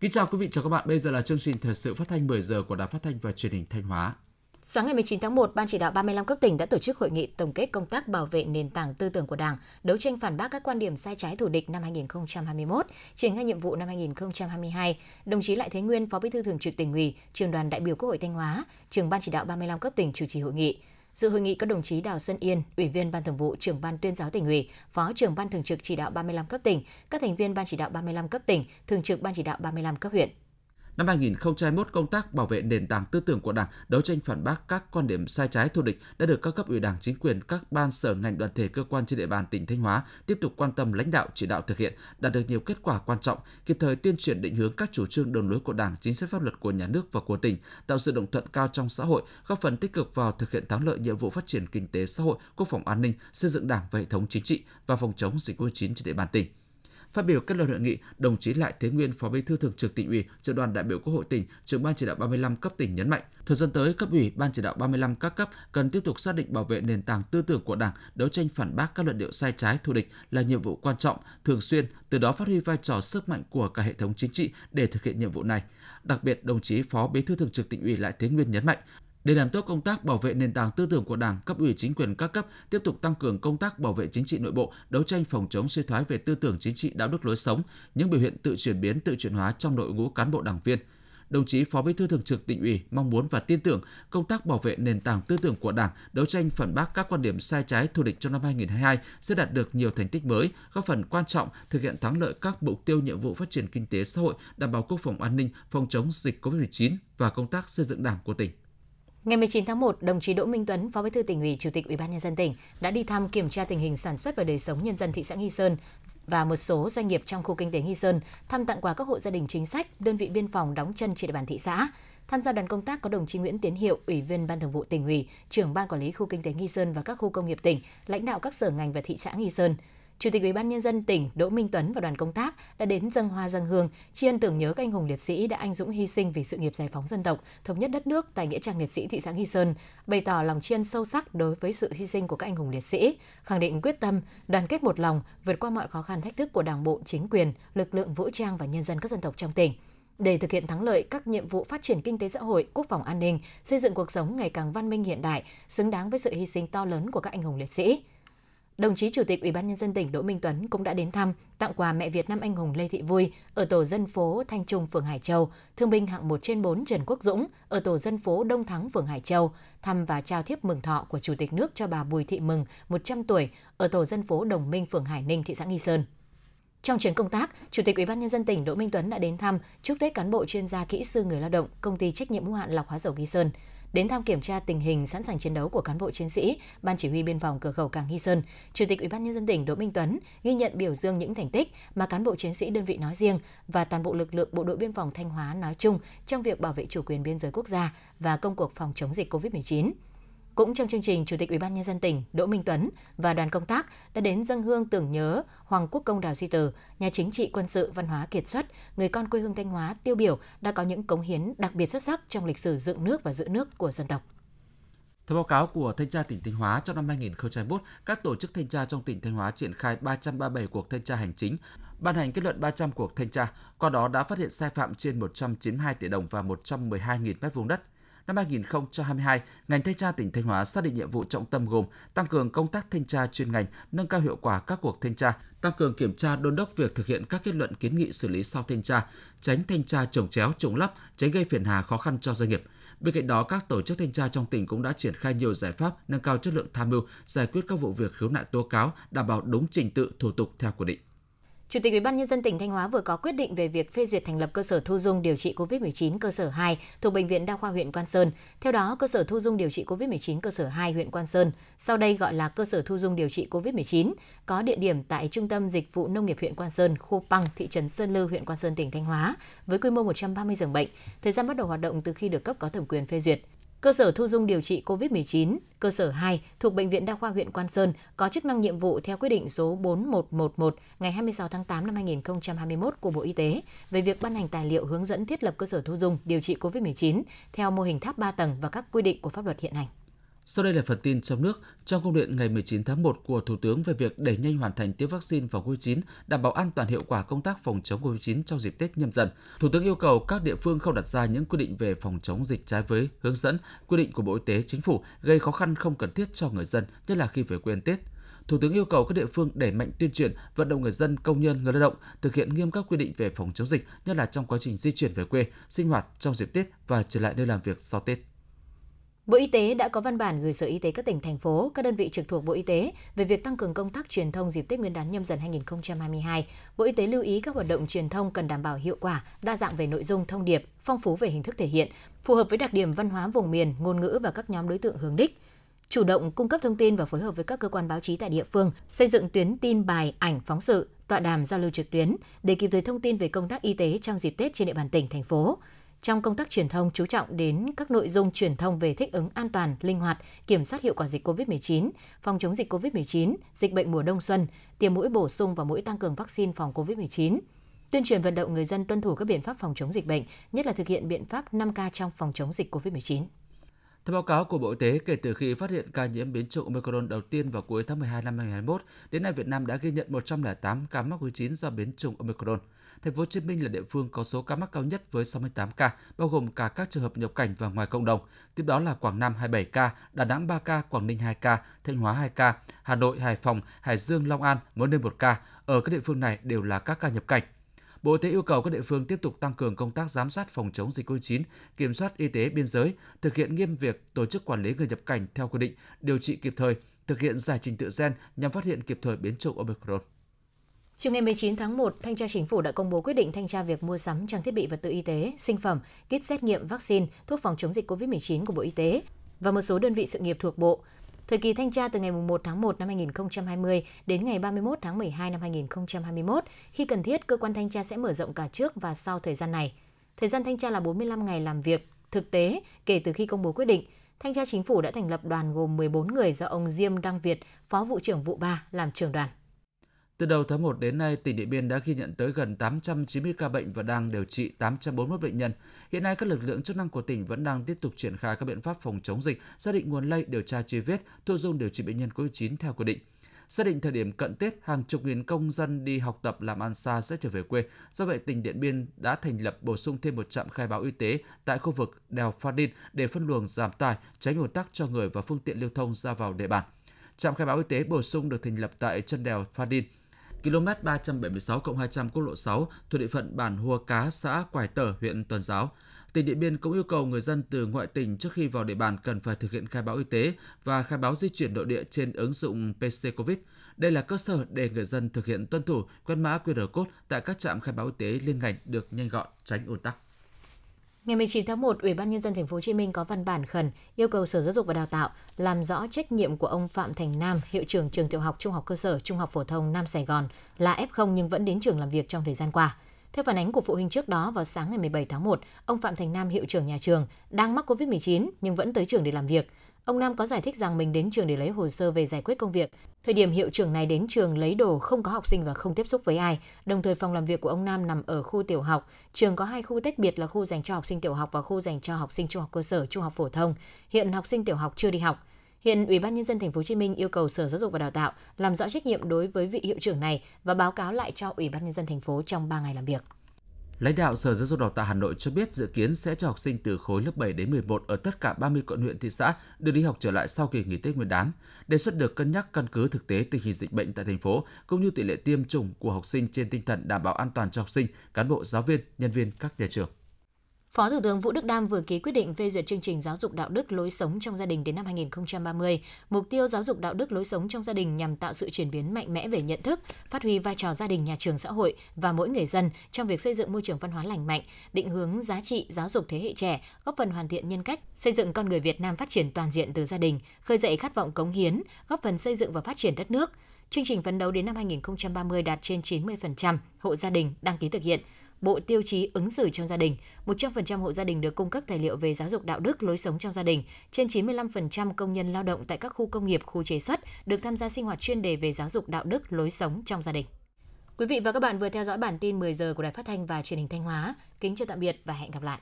Kính chào quý vị, chào các bạn. Bây giờ là chương trình thời sự phát thanh 10 giờ của Đài Phát thanh và Truyền hình Thanh Hóa. Sáng ngày 19 tháng 1, Ban chỉ đạo 35 cấp tỉnh đã tổ chức hội nghị tổng kết công tác bảo vệ nền tảng tư tưởng của Đảng, đấu tranh phản bác các quan điểm sai trái thù địch năm 2021, triển khai nhiệm vụ năm 2022. Đồng chí Lại Thế Nguyên, Phó Bí thư Thường trực tỉnh ủy, Trường đoàn đại biểu Quốc hội Thanh Hóa, Trường Ban chỉ đạo 35 cấp tỉnh chủ trì hội nghị. Dự hội nghị có đồng chí Đào Xuân Yên, Ủy viên Ban Thường vụ, Trưởng ban Tuyên giáo tỉnh ủy, Phó trưởng Ban Thường trực chỉ đạo 35 cấp tỉnh, các thành viên Ban chỉ đạo 35 cấp tỉnh, Thường trực Ban chỉ đạo 35 cấp huyện. Năm 2021, công tác bảo vệ nền tảng tư tưởng của Đảng, đấu tranh phản bác các quan điểm sai trái thù địch đã được các cấp ủy Đảng, chính quyền, các ban sở ngành đoàn thể cơ quan trên địa bàn tỉnh Thanh Hóa tiếp tục quan tâm lãnh đạo chỉ đạo thực hiện, đạt được nhiều kết quả quan trọng, kịp thời tuyên truyền định hướng các chủ trương đường lối của Đảng, chính sách pháp luật của nhà nước và của tỉnh, tạo sự đồng thuận cao trong xã hội, góp phần tích cực vào thực hiện thắng lợi nhiệm vụ phát triển kinh tế xã hội, quốc phòng an ninh, xây dựng Đảng và hệ thống chính trị và phòng chống dịch COVID-19 trên địa bàn tỉnh. Phát biểu kết luận hội nghị, đồng chí Lại Thế Nguyên, Phó Bí thư Thường trực Tỉnh ủy, trưởng đoàn đại biểu Quốc hội tỉnh, trưởng ban chỉ đạo 35 cấp tỉnh nhấn mạnh, thời gian tới cấp ủy, ban chỉ đạo 35 các cấp cần tiếp tục xác định bảo vệ nền tảng tư tưởng của Đảng, đấu tranh phản bác các luận điệu sai trái thù địch là nhiệm vụ quan trọng, thường xuyên, từ đó phát huy vai trò sức mạnh của cả hệ thống chính trị để thực hiện nhiệm vụ này. Đặc biệt, đồng chí Phó Bí thư Thường trực Tỉnh ủy Lại Thế Nguyên nhấn mạnh, để làm tốt công tác bảo vệ nền tảng tư tưởng của Đảng, cấp ủy chính quyền các cấp tiếp tục tăng cường công tác bảo vệ chính trị nội bộ, đấu tranh phòng chống suy thoái về tư tưởng chính trị, đạo đức lối sống, những biểu hiện tự chuyển biến, tự chuyển hóa trong đội ngũ cán bộ đảng viên. Đồng chí Phó Bí thư Thường trực Tỉnh ủy mong muốn và tin tưởng công tác bảo vệ nền tảng tư tưởng của Đảng, đấu tranh phản bác các quan điểm sai trái thù địch trong năm 2022 sẽ đạt được nhiều thành tích mới, góp phần quan trọng thực hiện thắng lợi các mục tiêu nhiệm vụ phát triển kinh tế xã hội, đảm bảo quốc phòng an ninh, phòng chống dịch COVID-19 và công tác xây dựng Đảng của tỉnh. Ngày 19 tháng 1, đồng chí Đỗ Minh Tuấn, Phó Bí thư tỉnh ủy, Chủ tịch Ủy ban nhân dân tỉnh đã đi thăm kiểm tra tình hình sản xuất và đời sống nhân dân thị xã Nghi Sơn và một số doanh nghiệp trong khu kinh tế Nghi Sơn, thăm tặng quà các hộ gia đình chính sách, đơn vị biên phòng đóng chân trên địa bàn thị xã. Tham gia đoàn công tác có đồng chí Nguyễn Tiến Hiệu, Ủy viên Ban Thường vụ tỉnh ủy, trưởng ban quản lý khu kinh tế Nghi Sơn và các khu công nghiệp tỉnh, lãnh đạo các sở ngành và thị xã Nghi Sơn. Chủ tịch Ủy ban nhân dân tỉnh Đỗ Minh Tuấn và đoàn công tác đã đến dâng hoa dâng hương, tri ân tưởng nhớ các anh hùng liệt sĩ đã anh dũng hy sinh vì sự nghiệp giải phóng dân tộc, thống nhất đất nước tại nghĩa trang liệt sĩ thị xã Nghi Sơn, bày tỏ lòng tri ân sâu sắc đối với sự hy sinh của các anh hùng liệt sĩ, khẳng định quyết tâm, đoàn kết một lòng vượt qua mọi khó khăn thách thức của Đảng bộ, chính quyền, lực lượng vũ trang và nhân dân các dân tộc trong tỉnh để thực hiện thắng lợi các nhiệm vụ phát triển kinh tế xã hội, quốc phòng an ninh, xây dựng cuộc sống ngày càng văn minh hiện đại, xứng đáng với sự hy sinh to lớn của các anh hùng liệt sĩ. Đồng chí Chủ tịch Ủy ban nhân dân tỉnh Đỗ Minh Tuấn cũng đã đến thăm, tặng quà mẹ Việt Nam anh hùng Lê Thị Vui ở tổ dân phố Thanh Trung, phường Hải Châu, thương binh hạng 1 trên 4 Trần Quốc Dũng ở tổ dân phố Đông Thắng, phường Hải Châu, thăm và trao thiếp mừng thọ của Chủ tịch nước cho bà Bùi Thị Mừng, 100 tuổi, ở tổ dân phố Đồng Minh, phường Hải Ninh, thị xã Nghi Sơn. Trong chuyến công tác, Chủ tịch Ủy ban nhân dân tỉnh Đỗ Minh Tuấn đã đến thăm, chúc Tết cán bộ chuyên gia kỹ sư người lao động, công ty trách nhiệm hữu hạn lọc hóa dầu Nghi Sơn đến thăm kiểm tra tình hình sẵn sàng chiến đấu của cán bộ chiến sĩ, ban chỉ huy biên phòng cửa khẩu Càng Hy Sơn, Chủ tịch Ủy ban nhân dân tỉnh Đỗ Minh Tuấn ghi nhận biểu dương những thành tích mà cán bộ chiến sĩ đơn vị nói riêng và toàn bộ lực lượng bộ đội biên phòng Thanh Hóa nói chung trong việc bảo vệ chủ quyền biên giới quốc gia và công cuộc phòng chống dịch COVID-19. Cũng trong chương trình, Chủ tịch Ủy ban nhân dân tỉnh Đỗ Minh Tuấn và đoàn công tác đã đến dân hương tưởng nhớ Hoàng Quốc Công Đào Duy Từ, nhà chính trị quân sự văn hóa kiệt xuất, người con quê hương Thanh Hóa tiêu biểu đã có những cống hiến đặc biệt xuất sắc trong lịch sử dựng nước và giữ nước của dân tộc. Theo báo cáo của Thanh tra tỉnh Thanh Hóa, trong năm 2021, các tổ chức thanh tra trong tỉnh Thanh Hóa triển khai 337 cuộc thanh tra hành chính, ban hành kết luận 300 cuộc thanh tra, qua đó đã phát hiện sai phạm trên 192 tỷ đồng và 112.000 m2 đất năm 2022, ngành thanh tra tỉnh Thanh Hóa xác định nhiệm vụ trọng tâm gồm tăng cường công tác thanh tra chuyên ngành, nâng cao hiệu quả các cuộc thanh tra, tăng cường kiểm tra đôn đốc việc thực hiện các kết luận kiến nghị xử lý sau thanh tra, tránh thanh tra trồng chéo, trùng lắp, tránh gây phiền hà khó khăn cho doanh nghiệp. Bên cạnh đó, các tổ chức thanh tra trong tỉnh cũng đã triển khai nhiều giải pháp nâng cao chất lượng tham mưu, giải quyết các vụ việc khiếu nại tố cáo, đảm bảo đúng trình tự thủ tục theo quy định. Chủ tịch Ủy ban nhân dân tỉnh Thanh Hóa vừa có quyết định về việc phê duyệt thành lập cơ sở thu dung điều trị COVID-19 cơ sở 2 thuộc bệnh viện Đa khoa huyện Quan Sơn. Theo đó, cơ sở thu dung điều trị COVID-19 cơ sở 2 huyện Quan Sơn, sau đây gọi là cơ sở thu dung điều trị COVID-19, có địa điểm tại Trung tâm Dịch vụ Nông nghiệp huyện Quan Sơn, khu Păng, thị trấn Sơn Lư, huyện Quan Sơn, tỉnh Thanh Hóa, với quy mô 130 giường bệnh. Thời gian bắt đầu hoạt động từ khi được cấp có thẩm quyền phê duyệt. Cơ sở thu dung điều trị COVID-19, cơ sở 2 thuộc Bệnh viện Đa khoa huyện Quan Sơn có chức năng nhiệm vụ theo quyết định số 4111 ngày 26 tháng 8 năm 2021 của Bộ Y tế về việc ban hành tài liệu hướng dẫn thiết lập cơ sở thu dung điều trị COVID-19 theo mô hình tháp 3 tầng và các quy định của pháp luật hiện hành. Sau đây là phần tin trong nước. Trong công điện ngày 19 tháng 1 của Thủ tướng về việc đẩy nhanh hoàn thành tiêm vaccine phòng COVID-19, đảm bảo an toàn hiệu quả công tác phòng chống COVID-19 trong dịp Tết nhâm dần, Thủ tướng yêu cầu các địa phương không đặt ra những quy định về phòng chống dịch trái với hướng dẫn, quy định của Bộ Y tế, Chính phủ gây khó khăn không cần thiết cho người dân, nhất là khi về quê ăn Tết. Thủ tướng yêu cầu các địa phương đẩy mạnh tuyên truyền, vận động người dân, công nhân, người lao động thực hiện nghiêm các quy định về phòng chống dịch, nhất là trong quá trình di chuyển về quê, sinh hoạt trong dịp Tết và trở lại nơi làm việc sau Tết. Bộ Y tế đã có văn bản gửi Sở Y tế các tỉnh, thành phố, các đơn vị trực thuộc Bộ Y tế về việc tăng cường công tác truyền thông dịp Tết Nguyên đán nhâm dần 2022. Bộ Y tế lưu ý các hoạt động truyền thông cần đảm bảo hiệu quả, đa dạng về nội dung, thông điệp, phong phú về hình thức thể hiện, phù hợp với đặc điểm văn hóa vùng miền, ngôn ngữ và các nhóm đối tượng hướng đích chủ động cung cấp thông tin và phối hợp với các cơ quan báo chí tại địa phương, xây dựng tuyến tin bài, ảnh, phóng sự, tọa đàm giao lưu trực tuyến để kịp thời thông tin về công tác y tế trong dịp Tết trên địa bàn tỉnh, thành phố. Trong công tác truyền thông chú trọng đến các nội dung truyền thông về thích ứng an toàn, linh hoạt, kiểm soát hiệu quả dịch COVID-19, phòng chống dịch COVID-19, dịch bệnh mùa đông xuân, tiêm mũi bổ sung và mũi tăng cường vaccine phòng COVID-19 tuyên truyền vận động người dân tuân thủ các biện pháp phòng chống dịch bệnh, nhất là thực hiện biện pháp 5K trong phòng chống dịch COVID-19. Theo báo cáo của Bộ Y tế, kể từ khi phát hiện ca nhiễm biến chủng Omicron đầu tiên vào cuối tháng 12 năm 2021, đến nay Việt Nam đã ghi nhận 108 ca mắc COVID-19 do biến chủng Omicron. Thành phố Hồ Chí Minh là địa phương có số ca mắc cao nhất với 68 ca, bao gồm cả các trường hợp nhập cảnh và ngoài cộng đồng. Tiếp đó là Quảng Nam 27 ca, Đà Nẵng 3 ca, Quảng Ninh 2 ca, Thanh Hóa 2 ca, Hà Nội, Hải Phòng, Hải Dương, Long An mỗi nơi một ca. Ở các địa phương này đều là các ca nhập cảnh. Bộ Y tế yêu cầu các địa phương tiếp tục tăng cường công tác giám sát phòng chống dịch COVID-19, kiểm soát y tế biên giới, thực hiện nghiêm việc tổ chức quản lý người nhập cảnh theo quy định, điều trị kịp thời, thực hiện giải trình tự gen nhằm phát hiện kịp thời biến chủng Omicron. Chiều ngày 19 tháng 1, Thanh tra Chính phủ đã công bố quyết định thanh tra việc mua sắm trang thiết bị vật tư y tế, sinh phẩm, kit xét nghiệm vaccine, thuốc phòng chống dịch COVID-19 của Bộ Y tế và một số đơn vị sự nghiệp thuộc Bộ. Thời kỳ thanh tra từ ngày 1 tháng 1 năm 2020 đến ngày 31 tháng 12 năm 2021. Khi cần thiết, cơ quan thanh tra sẽ mở rộng cả trước và sau thời gian này. Thời gian thanh tra là 45 ngày làm việc. Thực tế, kể từ khi công bố quyết định, Thanh tra Chính phủ đã thành lập đoàn gồm 14 người do ông Diêm Đăng Việt, Phó vụ trưởng vụ 3 làm trưởng đoàn. Từ đầu tháng 1 đến nay, tỉnh Điện Biên đã ghi nhận tới gần 890 ca bệnh và đang điều trị 841 bệnh nhân. Hiện nay, các lực lượng chức năng của tỉnh vẫn đang tiếp tục triển khai các biện pháp phòng chống dịch, xác định nguồn lây, điều tra truy vết, thu dung điều trị bệnh nhân COVID-19 theo quy định. Xác định thời điểm cận Tết, hàng chục nghìn công dân đi học tập làm ăn xa sẽ trở về quê. Do vậy, tỉnh Điện Biên đã thành lập bổ sung thêm một trạm khai báo y tế tại khu vực đèo Pha Đin để phân luồng giảm tải, tránh ùn tắc cho người và phương tiện lưu thông ra vào địa bàn. Trạm khai báo y tế bổ sung được thành lập tại chân đèo Pha Đin, km 376 200 quốc lộ 6 thuộc địa phận bản Hua Cá, xã Quài Tở, huyện Tuần Giáo. Tỉnh Điện Biên cũng yêu cầu người dân từ ngoại tỉnh trước khi vào địa bàn cần phải thực hiện khai báo y tế và khai báo di chuyển nội địa trên ứng dụng PC Covid. Đây là cơ sở để người dân thực hiện tuân thủ quét mã QR code tại các trạm khai báo y tế liên ngành được nhanh gọn, tránh ùn tắc. Ngày 19 tháng 1, Ủy ban nhân dân thành phố Hồ Chí Minh có văn bản khẩn yêu cầu Sở Giáo dục và Đào tạo làm rõ trách nhiệm của ông Phạm Thành Nam, hiệu trưởng trường tiểu học Trung học cơ sở Trung học phổ thông Nam Sài Gòn là F0 nhưng vẫn đến trường làm việc trong thời gian qua. Theo phản ánh của phụ huynh trước đó vào sáng ngày 17 tháng 1, ông Phạm Thành Nam hiệu trưởng nhà trường đang mắc Covid-19 nhưng vẫn tới trường để làm việc. Ông Nam có giải thích rằng mình đến trường để lấy hồ sơ về giải quyết công việc. Thời điểm hiệu trưởng này đến trường lấy đồ không có học sinh và không tiếp xúc với ai. Đồng thời phòng làm việc của ông Nam nằm ở khu tiểu học. Trường có hai khu tách biệt là khu dành cho học sinh tiểu học và khu dành cho học sinh trung học cơ sở, trung học phổ thông. Hiện học sinh tiểu học chưa đi học. Hiện Ủy ban nhân dân thành phố Hồ Chí Minh yêu cầu Sở Giáo dục và Đào tạo làm rõ trách nhiệm đối với vị hiệu trưởng này và báo cáo lại cho Ủy ban nhân dân thành phố trong 3 ngày làm việc. Lãnh đạo Sở Giáo dục Đào tạo Hà Nội cho biết dự kiến sẽ cho học sinh từ khối lớp 7 đến 11 ở tất cả 30 quận huyện thị xã được đi học trở lại sau kỳ nghỉ Tết Nguyên đán. Đề xuất được cân nhắc căn cứ thực tế tình hình dịch bệnh tại thành phố cũng như tỷ lệ tiêm chủng của học sinh trên tinh thần đảm bảo an toàn cho học sinh, cán bộ, giáo viên, nhân viên các nhà trường. Phó Thủ tướng Vũ Đức Đam vừa ký quyết định phê duyệt chương trình giáo dục đạo đức lối sống trong gia đình đến năm 2030. Mục tiêu giáo dục đạo đức lối sống trong gia đình nhằm tạo sự chuyển biến mạnh mẽ về nhận thức, phát huy vai trò gia đình, nhà trường, xã hội và mỗi người dân trong việc xây dựng môi trường văn hóa lành mạnh, định hướng giá trị giáo dục thế hệ trẻ, góp phần hoàn thiện nhân cách, xây dựng con người Việt Nam phát triển toàn diện từ gia đình, khơi dậy khát vọng cống hiến, góp phần xây dựng và phát triển đất nước. Chương trình phấn đấu đến năm 2030 đạt trên 90% hộ gia đình đăng ký thực hiện, bộ tiêu chí ứng xử trong gia đình. 100% hộ gia đình được cung cấp tài liệu về giáo dục đạo đức, lối sống trong gia đình. Trên 95% công nhân lao động tại các khu công nghiệp, khu chế xuất được tham gia sinh hoạt chuyên đề về giáo dục đạo đức, lối sống trong gia đình. Quý vị và các bạn vừa theo dõi bản tin 10 giờ của Đài Phát thanh và Truyền hình Thanh Hóa. Kính chào tạm biệt và hẹn gặp lại.